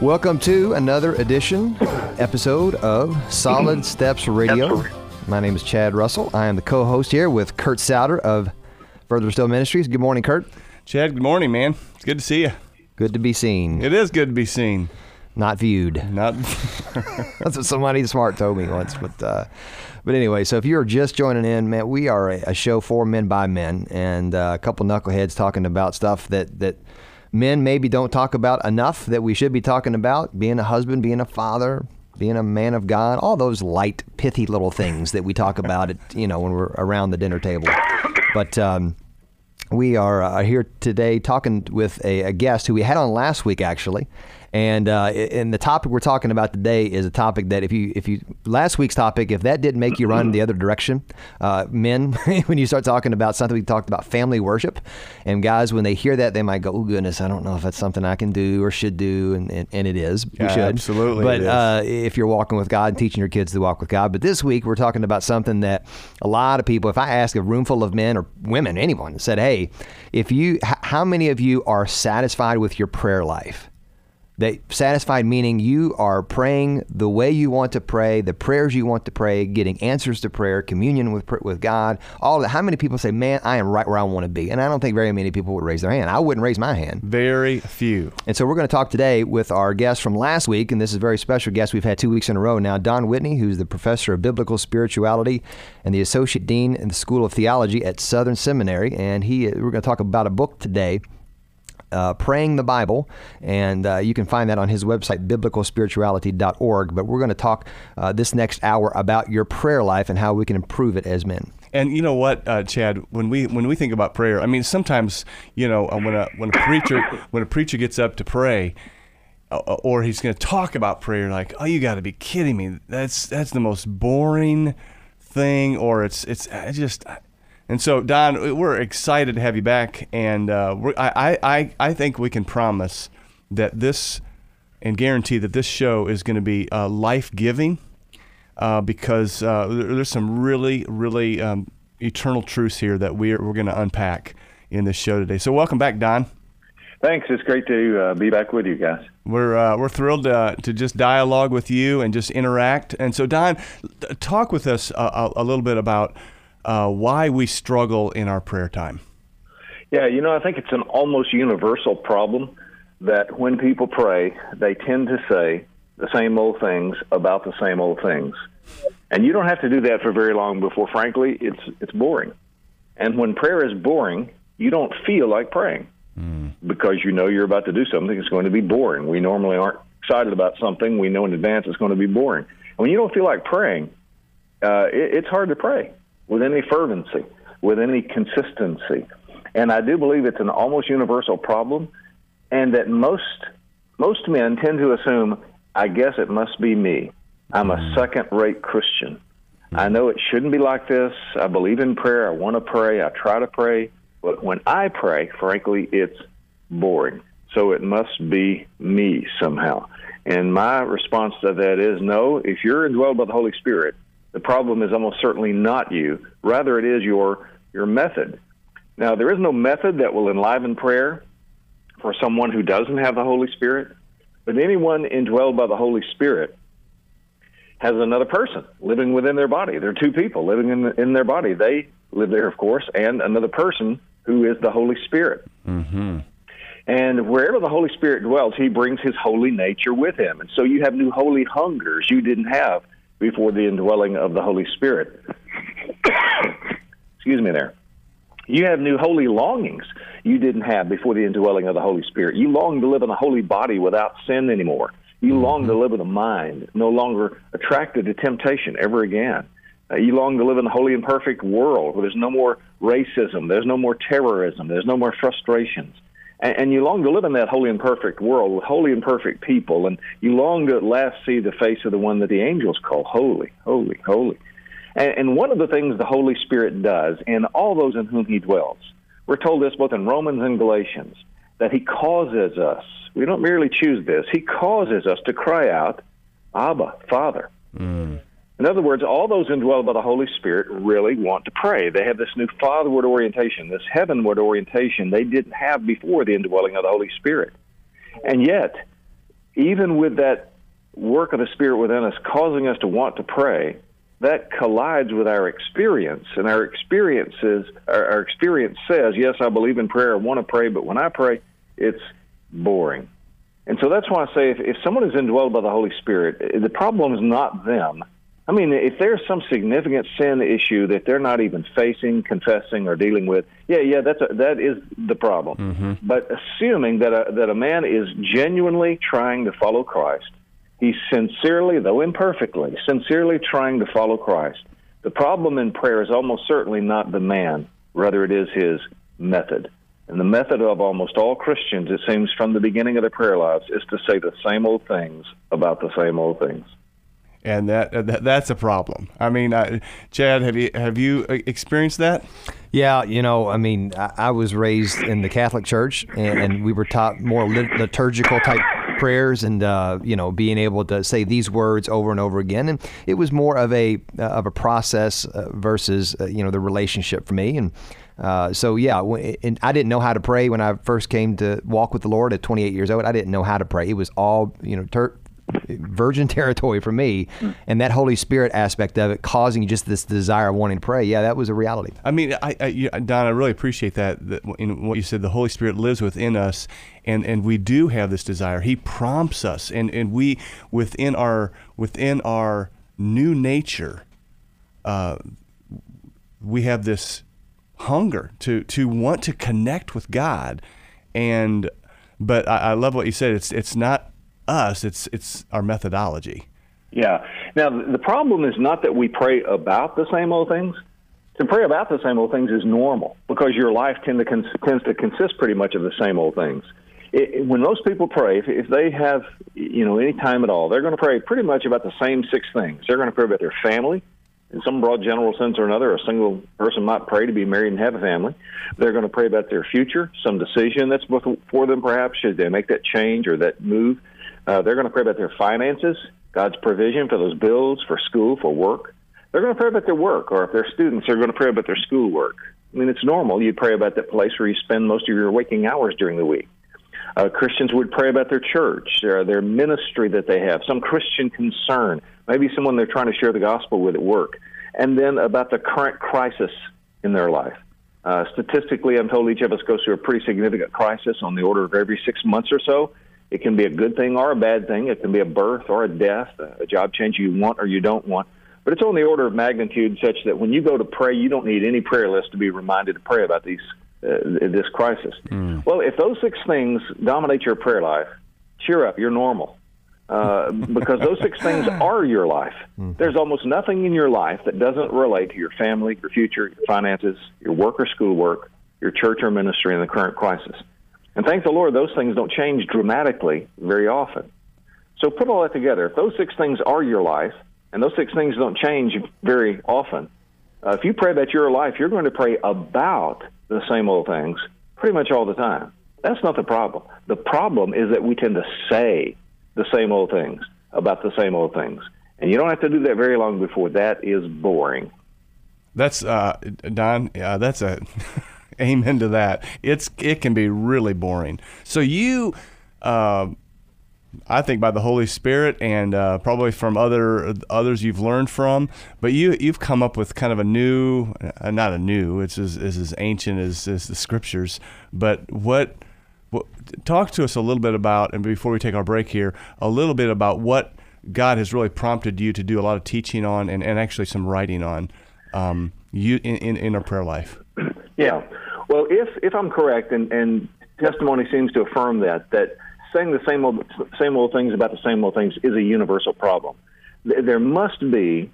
Welcome to another edition, episode of Solid Steps Radio. My name is Chad Russell. I am the co host here with Kurt Souter of Further Still Ministries. Good morning, Kurt. Chad, good morning, man. It's good to see you. Good to be seen, It is good to be seen. not viewed. Not That's what somebody smart told me once. But uh, but anyway, so if you're just joining in, man, we are a, a show for men by men, and uh, a couple knuckleheads talking about stuff that that men maybe don't talk about enough that we should be talking about. Being a husband, being a father, being a man of God, all those light, pithy little things that we talk about, at, you know, when we're around the dinner table. But um, we are uh, here today talking with a, a guest who we had on last week, actually. And uh, and the topic we're talking about today is a topic that if you if you last week's topic if that didn't make you run the other direction, uh, men when you start talking about something we talked about family worship, and guys when they hear that they might go oh goodness I don't know if that's something I can do or should do and and, and it is we Yeah, should absolutely but uh, if you're walking with God and teaching your kids to walk with God. But this week we're talking about something that a lot of people, if I ask a room full of men or women, anyone, said, "Hey, if you, h- how many of you are satisfied with your prayer life?" That satisfied meaning you are praying the way you want to pray, the prayers you want to pray, getting answers to prayer, communion with with God. All of that. How many people say, "Man, I am right where I want to be"? And I don't think very many people would raise their hand. I wouldn't raise my hand. very few. And so we're going to talk today with our guest from last week, and this is a very special guest we've had two weeks in a row now, Don Whitney, who's the professor of biblical spirituality and the associate dean in the School of Theology at Southern Seminary. And he, we're going to talk about a book today. Uh, praying the Bible, and uh, you can find that on his website, biblicalspirituality.org. But we're going to talk uh, this next hour about your prayer life and how we can improve it as men. And you know what, uh, Chad? When we when we think about prayer, I mean, sometimes you know uh, when a when a preacher when a preacher gets up to pray, uh, or he's going to talk about prayer, like, oh, you got to be kidding me! That's that's the most boring thing, or it's it's I just. And so, Don, we're excited to have you back, and uh, we're, I, I I think we can promise that this and guarantee that this show is going to be uh, life giving uh, because uh, there's some really, really um, eternal truths here that we're, we're going to unpack in this show today. So, welcome back, Don. Thanks. It's great to uh, be back with you guys. We're, uh, we're thrilled to, to just dialogue with you and just interact. And so, Don, talk with us a, a little bit about uh, why we struggle in our prayer time. Yeah, you know, I think it's an almost universal problem that when people pray, they tend to say the same old things about the same old things. And you don't have to do that for very long before, frankly, it's it's boring. And when prayer is boring, you don't feel like praying because you know you're about to do something that's going to be boring. We normally aren't excited about something. We know in advance it's going to be boring. And when you don't feel like praying, uh, it, it's hard to pray with any fervency, with any consistency. And I do believe it's an almost universal problem, and that most most men tend to assume, I guess it must be me. I'm a mm. second-rate Christian. Mm. I know it shouldn't be like this. I believe in prayer. I want to pray. I try to pray. But when I pray, frankly, it's boring. So it must be me somehow. And my response to that is no, if you're indwelled by the Holy Spirit, the problem is almost certainly not you. Rather, it is your, your method. Now, there is no method that will enliven prayer for someone who doesn't have the Holy Spirit, but anyone indwelled by the Holy Spirit has another person living within their body. There are two people living in, in their body. They live there, of course, and another person who is the Holy Spirit. Mm-hmm. And wherever the Holy Spirit dwells, He brings His holy nature with Him. And so you have new holy hungers you didn't have before the indwelling of the Holy Spirit. Excuse me there. You have new holy longings you didn't have before the indwelling of the Holy Spirit. You long to live in a holy body without sin anymore. You long to live with a mind no longer attracted to temptation ever again. Uh, you long to live in a holy and perfect world where there's no more racism, there's no more terrorism, there's no more frustrations. And, and you long to live in that holy and perfect world with holy and perfect people. And you long to at last see the face of the one that the angels call holy, holy, holy. And, and one of the things the Holy Spirit does in all those in whom He dwells, we're told this both in Romans and Galatians, that He causes us, we don't merely choose this, He causes us to cry out, Abba, Father. Mm. In other words, all those indwelled by the Holy Spirit really want to pray. They have this new fatherward orientation, this heavenward orientation they didn't have before the indwelling of the Holy Spirit. And yet, even with that work of the Spirit within us causing us to want to pray, that collides with our experience, and our experiences, our, our experience says, "Yes, I believe in prayer. I want to pray, but when I pray, it's boring." And so that's why I say, if, if someone is indwelled by the Holy Spirit, the problem is not them. I mean, if there's some significant sin issue that they're not even facing, confessing, or dealing with, yeah, yeah, that's a, that is the problem. Mm-hmm. But assuming that a, that a man is genuinely trying to follow Christ, he's sincerely, though imperfectly, sincerely trying to follow Christ. The problem in prayer is almost certainly not the man, rather it is his method. And the method of almost all Christians, it seems, from the beginning of their prayer lives, is to say the same old things about the same old things and that, that that's a problem. I mean, uh, Chad, have you have you uh, experienced that? Yeah, you know, I mean, I, I was raised in the Catholic Church, and, and we were taught more liturgical type prayers, and uh, you know, being able to say these words over and over again, and it was more of a uh, of a process uh, versus uh, you know the relationship for me, and. Uh, so yeah, and I didn't know how to pray when I first came to walk with the Lord at 28 years old. I didn't know how to pray. It was all you know, ter- virgin territory for me and that holy spirit aspect of it causing just this desire of wanting to pray. Yeah that was a reality. I mean I, I don i really appreciate that, that in what you said the holy spirit lives within us and and we do have this desire. He prompts us and and we within our within our new nature uh, we have this hunger to to want to connect with god and but I, I love what you said. It's it's not us, it's it's our methodology. Yeah. Now the problem is not that we pray about the same old things. To pray about the same old things is normal because your life tend to cons- tends to consist pretty much of the same old things. It, when most people pray, if, if they have you know any time at all, they're going to pray pretty much about the same six things. They're going to pray about their family, in some broad general sense or another, a single person might pray to be married and have a family. They're going to pray about their future, some decision that's before them, perhaps. Should they make that change or that move? Uh, they're going to pray about their finances, God's provision for those bills, for school, for work. They're going to pray about their work, or if they're students, they're going to pray about their schoolwork. I mean, it's normal. You pray about that place where you spend most of your waking hours during the week. Uh, Christians would pray about their church, their, their ministry that they have, some Christian concern, maybe someone they're trying to share the gospel with at work, and then about the current crisis in their life. Uh, statistically, I'm told each of us goes through a pretty significant crisis on the order of every six months or so. It can be a good thing or a bad thing. It can be a birth or a death, a job change you want or you don't want. But it's on the order of magnitude such that when you go to pray, you don't need any prayer list to be reminded to pray about these uh, this crisis. Mm. Well, if those six things dominate your prayer life, cheer up, you're normal. Uh, because those six things are your life. Mm-hmm. There's almost nothing in your life that doesn't relate to your family, your future, your finances, your work or schoolwork, your church or ministry, and the current crisis. And thank the Lord, those things don't change dramatically very often. So put all that together. If those six things are your life, and those six things don't change very often, uh, if you pray about your life, you're going to pray about the same old things pretty much all the time. That's not the problem. The problem is that we tend to say the same old things about the same old things. And you don't have to do that very long before that is boring. That's uh, Don. Uh, that's a amen to that. It's it can be really boring. So you, uh, I think by the Holy Spirit and uh, probably from other others you've learned from, but you you've come up with kind of a new, uh, not a new. It's as, it's as ancient as, as the scriptures. But what, what talk to us a little bit about, and before we take our break here, a little bit about what God has really prompted you to do a lot of teaching on and, and actually some writing on um, you in, in, in our prayer life. Yeah. Well, if if I'm correct, and, and testimony seems to affirm that that saying the same old same old things about the same old things is a universal problem. There must be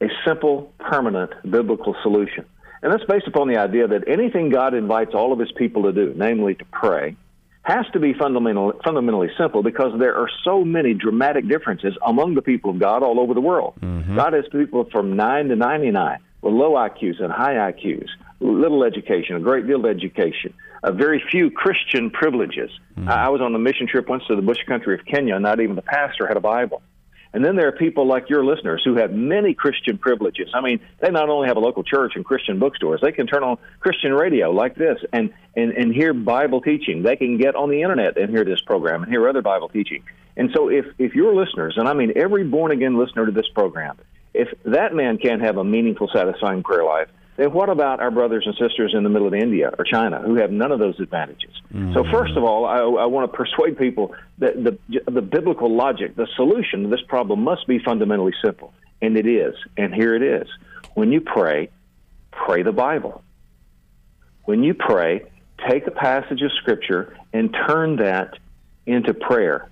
a simple, permanent biblical solution, and that's based upon the idea that anything God invites all of His people to do, namely to pray, has to be fundamental, fundamentally simple because there are so many dramatic differences among the people of God all over the world. Mm-hmm. God has people from nine to ninety nine with low IQs and high IQs little education, a great deal of education, a very few Christian privileges. Mm-hmm. I was on a mission trip once to the bush country of Kenya, not even the pastor had a Bible. And then there are people like your listeners who have many Christian privileges. I mean, they not only have a local church and Christian bookstores, they can turn on Christian radio like this and, and, and hear Bible teaching. They can get on the internet and hear this program and hear other Bible teaching. And so if, if your listeners, and I mean every born again listener to this program, if that man can't have a meaningful, satisfying prayer life, then what about our brothers and sisters in the middle of India or China who have none of those advantages? Mm-hmm. So first of all, I, I want to persuade people that the, the biblical logic, the solution to this problem must be fundamentally simple. And it is. And here it is. When you pray, pray the Bible. When you pray, take a passage of Scripture and turn that into prayer.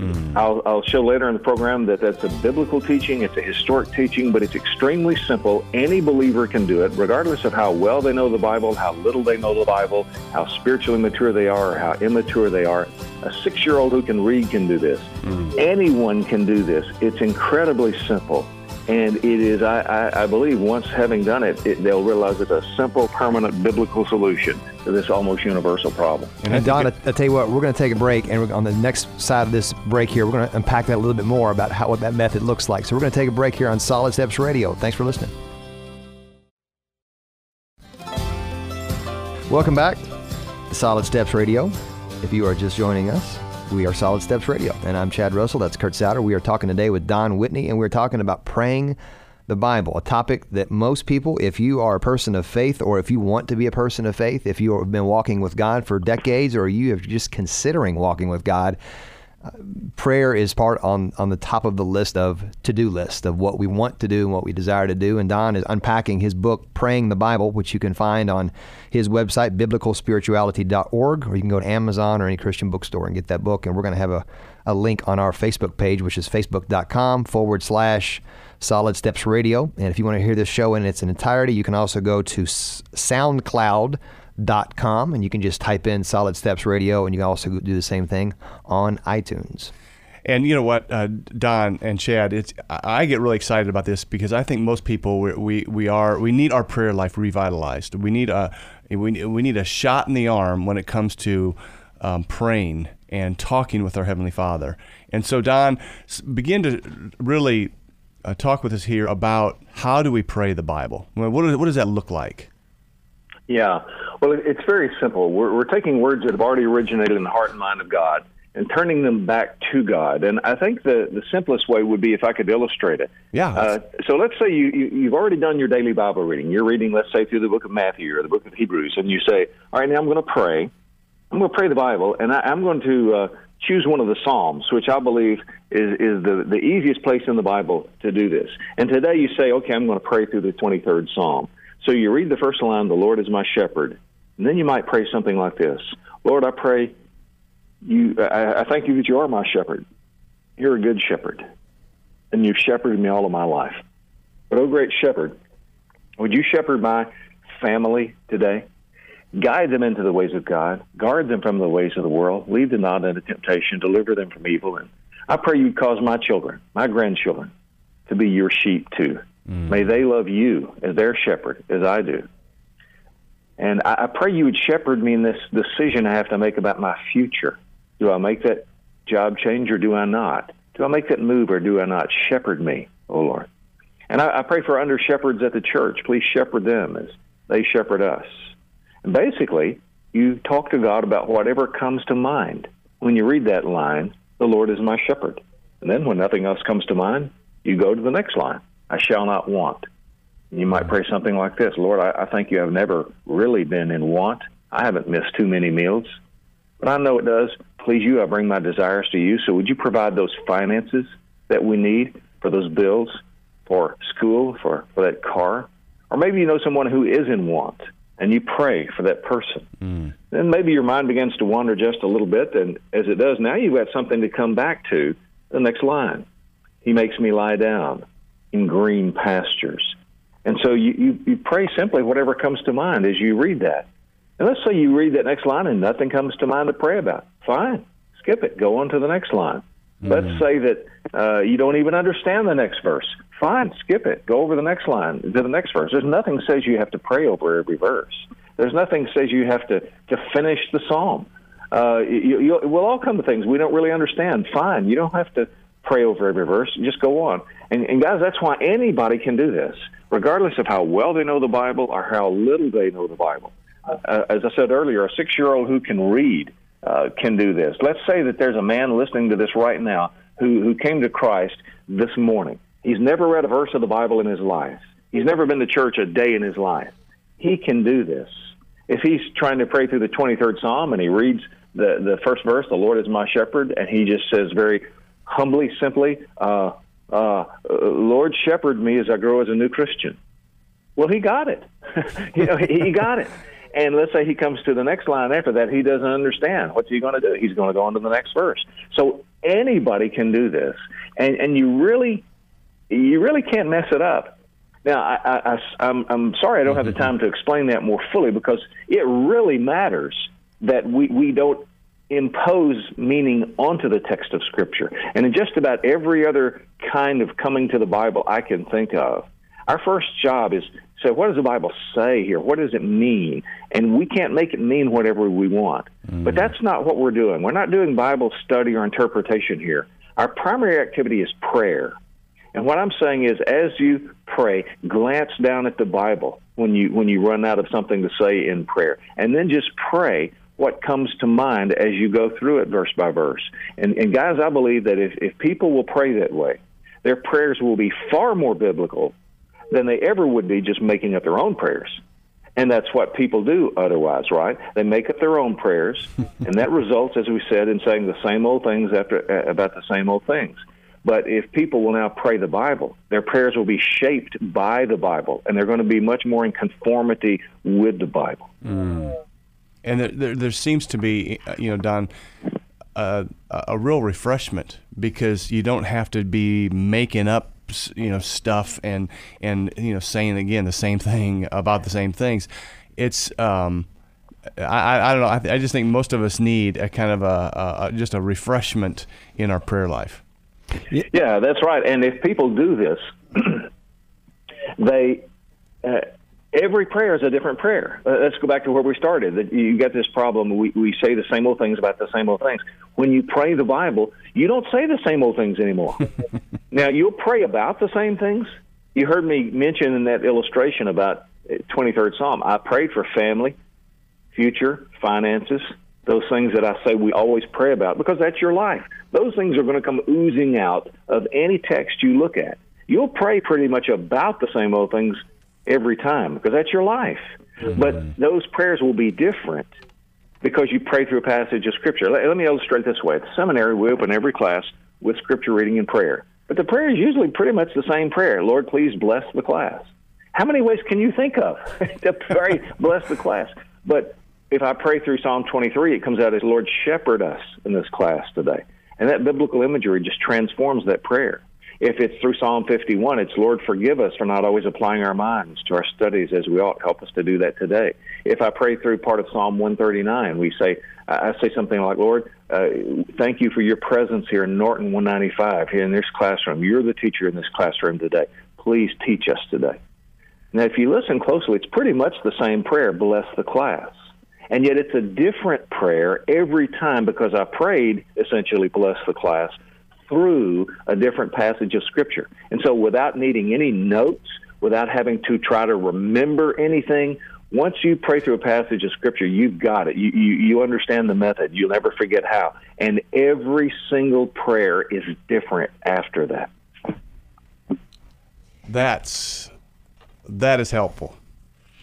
Mm. I'll, I'll show later in the program that that's a biblical teaching, it's a historic teaching, but it's extremely simple. Any believer can do it, regardless of how well they know the Bible, how little they know the Bible, how spiritually mature they are, or how immature they are. A six year old who can read can do this. Mm. Anyone can do this. It's incredibly simple. And it is, I, I, I believe, once having done it, it, they'll realize it's a simple, permanent biblical solution to this almost universal problem. And, and Don, I, tell you what, we're going to take a break, and on the next side of this break here, we're going to unpack that a little bit more about how what that method looks like. So we're going to take a break here on Solid Steps Radio. Thanks for listening. Welcome back to Solid Steps Radio. If you are just joining us, we are Solid Steps Radio, and I'm Chad Russell. That's Kurt Souter. We are talking today with Don Whitney, and we're talking about praying the Bible, a topic that most people, if you are a person of faith or if you want to be a person of faith, if you have been walking with God for decades or you are just considering walking with God, prayer is part on, on the top of the list of to-do list of what we want to do and what we desire to do. And Don is unpacking his book, Praying the Bible, which you can find on his website, biblicalspirituality.org, or you can go to Amazon or any Christian bookstore and get that book. And we're going to have a, a link on our Facebook page, which is facebook.com forward slash Solid Steps Radio. And if you want to hear this show in its entirety, you can also go to SoundCloud.com com, and you can just type in Solid Steps Radio, and you can also do the same thing on iTunes. And you know what, uh, Don and Chad, it's I get really excited about this because I think most people we, we, we are we need our prayer life revitalized. We need a we, we need a shot in the arm when it comes to um, praying and talking with our heavenly Father. And so, Don, begin to really uh, talk with us here about how do we pray the Bible. What, what does that look like? Yeah, well, it's very simple. We're, we're taking words that have already originated in the heart and mind of God and turning them back to God. And I think the, the simplest way would be if I could illustrate it. Yeah. Uh, so let's say you, you, you've already done your daily Bible reading. You're reading, let's say, through the book of Matthew or the book of Hebrews, and you say, all right, now I'm going to pray. I'm going to pray the Bible, and I, I'm going to uh, choose one of the Psalms, which I believe is, is the, the easiest place in the Bible to do this. And today you say, okay, I'm going to pray through the 23rd Psalm. So you read the first line, the Lord is my shepherd. And then you might pray something like this Lord, I pray you, I, I thank you that you are my shepherd. You're a good shepherd, and you've shepherded me all of my life. But, oh, great shepherd, would you shepherd my family today? Guide them into the ways of God. Guard them from the ways of the world. Lead them not into temptation. Deliver them from evil. And I pray you cause my children, my grandchildren, to be your sheep too. Mm. May they love you as their shepherd, as I do. And I, I pray you would shepherd me in this decision I have to make about my future. Do I make that job change or do I not? Do I make that move or do I not? Shepherd me, oh Lord. And I, I pray for under shepherds at the church. Please shepherd them as they shepherd us. And basically, you talk to God about whatever comes to mind. When you read that line, the Lord is my shepherd. And then when nothing else comes to mind, you go to the next line. I shall not want. You might pray something like this Lord, I, I think you have never really been in want. I haven't missed too many meals, but I know it does. Please, you, I bring my desires to you. So would you provide those finances that we need for those bills, for school, for, for that car? Or maybe you know someone who is in want and you pray for that person. Mm. Then maybe your mind begins to wander just a little bit, and as it does, now you've got something to come back to the next line. He makes me lie down in green pastures. And so you, you, you pray simply whatever comes to mind as you read that. And let's say you read that next line and nothing comes to mind to pray about. Fine, skip it. Go on to the next line. Mm-hmm. Let's say that uh, you don't even understand the next verse. Fine, skip it. Go over the next line to the next verse. There's nothing says you have to pray over every verse. There's nothing says you have to to finish the psalm. Uh, you, you, we'll all come to things we don't really understand. Fine, you don't have to pray over every verse. and Just go on. And, and guys, that's why anybody can do this, regardless of how well they know the Bible or how little they know the Bible. Uh, as I said earlier, a six-year-old who can read uh, can do this. Let's say that there's a man listening to this right now who, who came to Christ this morning. He's never read a verse of the Bible in his life. He's never been to church a day in his life. He can do this. If he's trying to pray through the 23rd Psalm and he reads the, the first verse, the Lord is my shepherd, and he just says very humbly, simply, uh, uh, Lord, shepherd me as I grow as a new Christian. Well, he got it. you know, he got it. And let's say he comes to the next line after that, he doesn't understand. What's he going to do? He's going to go on to the next verse. So anybody can do this, and and you really, you really can't mess it up. Now, I, I, I, I'm, I'm sorry I don't have the time to explain that more fully because it really matters that we, we don't impose meaning onto the text of Scripture. And in just about every other kind of coming to the Bible I can think of, our first job is so what does the Bible say here? What does it mean? And we can't make it mean whatever we want. Mm. But that's not what we're doing. We're not doing Bible study or interpretation here. Our primary activity is prayer. And what I'm saying is, as you pray, glance down at the Bible when you when you run out of something to say in prayer, and then just pray what comes to mind as you go through it verse by verse. And, and guys, I believe that if, if people will pray that way, their prayers will be far more biblical than they ever would be just making up their own prayers. And that's what people do otherwise, right? They make up their own prayers, and that results, as we said, in saying the same old things after uh, about the same old things. But if people will now pray the Bible, their prayers will be shaped by the Bible, and they're going to be much more in conformity with the Bible. Mm. And there, there, there, seems to be, uh, you know, Don, uh, a real refreshment because you don't have to be making up, you know, stuff and and you know saying again the same thing about the same things. It's um, I, I don't know. I, I just think most of us need a kind of a, a just a refreshment in our prayer life. Yeah, that's right. And if people do this, they uh, every prayer is a different prayer. Uh, let's go back to where we started. That you got this problem. We we say the same old things about the same old things. When you pray the Bible, you don't say the same old things anymore. now you'll pray about the same things. You heard me mention in that illustration about 23rd Psalm. I prayed for family, future, finances, those things that I say we always pray about because that's your life. Those things are going to come oozing out of any text you look at. You'll pray pretty much about the same old things every time because that's your life. Mm-hmm. But those prayers will be different because you pray through a passage of Scripture. Let, let me illustrate this way. At the seminary, we open every class with Scripture reading and prayer. But the prayer is usually pretty much the same prayer Lord, please bless the class. How many ways can you think of to pray, bless the class? But if I pray through Psalm 23, it comes out as Lord, shepherd us in this class today. And that biblical imagery just transforms that prayer. If it's through Psalm 51, it's Lord, forgive us for not always applying our minds to our studies as we ought. Help us to do that today. If I pray through part of Psalm 139, we say, I say something like, Lord, uh, thank you for your presence here in Norton 195, here in this classroom. You're the teacher in this classroom today. Please teach us today. Now, if you listen closely, it's pretty much the same prayer, bless the class. And yet it's a different prayer every time because I prayed, essentially, bless the class through a different passage of Scripture. And so without needing any notes, without having to try to remember anything, once you pray through a passage of Scripture, you've got it. You, you, you understand the method. You'll never forget how. And every single prayer is different after that. That's that is helpful.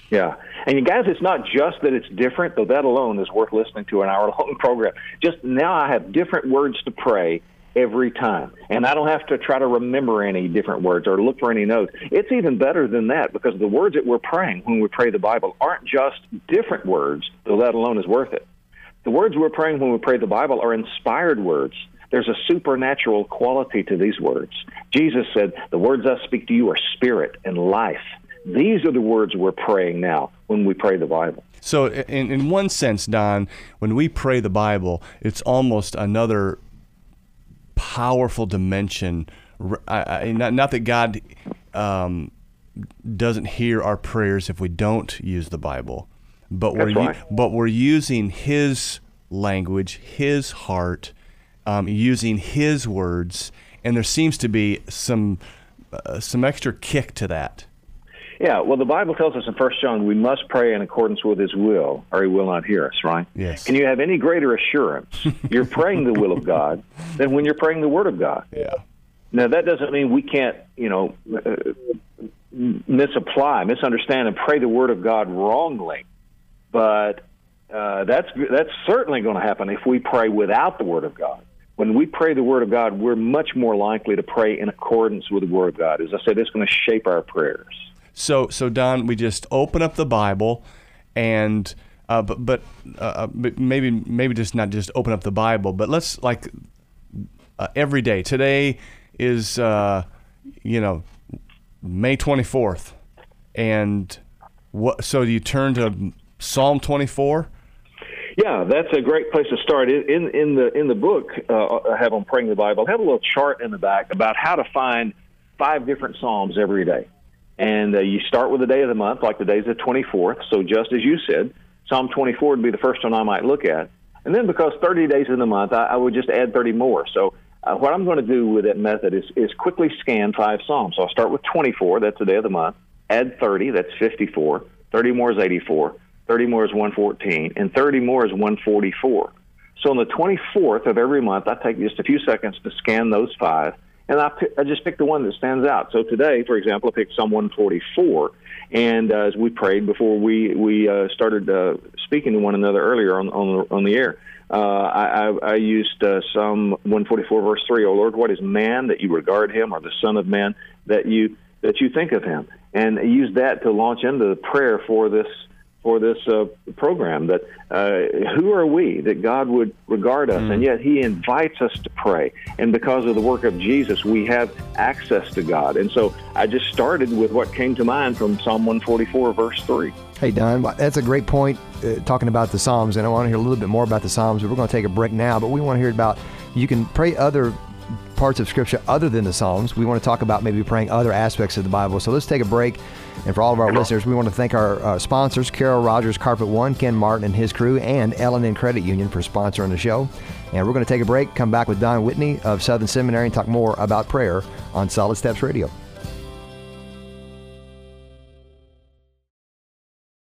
Yeah. And you guys, it's not just that it's different, though that alone is worth listening to an hour long program. Just now I have different words to pray every time. And I don't have to try to remember any different words or look for any notes. It's even better than that because the words that we're praying when we pray the Bible aren't just different words, though that alone is worth it. The words we're praying when we pray the Bible are inspired words. There's a supernatural quality to these words. Jesus said, The words I speak to you are spirit and life. These are the words we're praying now when we pray the Bible. So, in, in one sense, Don, when we pray the Bible, it's almost another powerful dimension. I, I, not, not, that God um, doesn't hear our prayers if we don't use the Bible, but That's we're right. but we're using His language, His heart, um, using His words, and there seems to be some uh, some extra kick to that. Yeah, well, the Bible tells us in First John we must pray in accordance with His will, or He will not hear us. Right? Yes. Can you have any greater assurance you're praying the will of God than when you're praying the Word of God? Yeah. Now that doesn't mean we can't, you know, uh, misapply, misunderstand, and pray the Word of God wrongly, but uh, that's that's certainly going to happen if we pray without the Word of God. When we pray the Word of God, we're much more likely to pray in accordance with the Word of God. As I said, it's going to shape our prayers. So, so Don, we just open up the Bible, and uh, but but, uh, but maybe maybe just not just open up the Bible, but let's like uh, every day. Today is uh, you know May twenty fourth, and what? So do you turn to Psalm twenty four? Yeah, that's a great place to start. In in the in the book uh, I have on praying the Bible, I have a little chart in the back about how to find five different psalms every day. And uh, you start with the day of the month, like the day is the 24th. So just as you said, Psalm 24 would be the first one I might look at. And then because 30 days in the month, I, I would just add 30 more. So uh, what I'm going to do with that method is, is quickly scan five Psalms. So I'll start with 24, that's the day of the month. Add 30, that's 54. 30 more is 84. 30 more is 114. And 30 more is 144. So on the 24th of every month, I take just a few seconds to scan those five and I, I just picked the one that stands out. So today, for example, I picked Psalm 144, and uh, as we prayed before we we uh, started uh, speaking to one another earlier on on the, on the air, uh, I, I, I used uh, Psalm 144 verse three. Oh Lord, what is man that you regard him, or the Son of Man that you that you think of him, and use that to launch into the prayer for this for this uh, program that uh, who are we that God would regard us, mm. and yet He invites us to pray. And because of the work of Jesus, we have access to God. And so I just started with what came to mind from Psalm 144, verse 3. Hey, Don, that's a great point uh, talking about the Psalms. And I want to hear a little bit more about the Psalms. We're going to take a break now, but we want to hear about you can pray other parts of Scripture other than the Psalms. We want to talk about maybe praying other aspects of the Bible. So let's take a break. And for all of our listeners, we want to thank our uh, sponsors, Carol Rogers Carpet One, Ken Martin and his crew, and L&N Credit Union for sponsoring the show. And we're going to take a break, come back with Don Whitney of Southern Seminary, and talk more about prayer on Solid Steps Radio.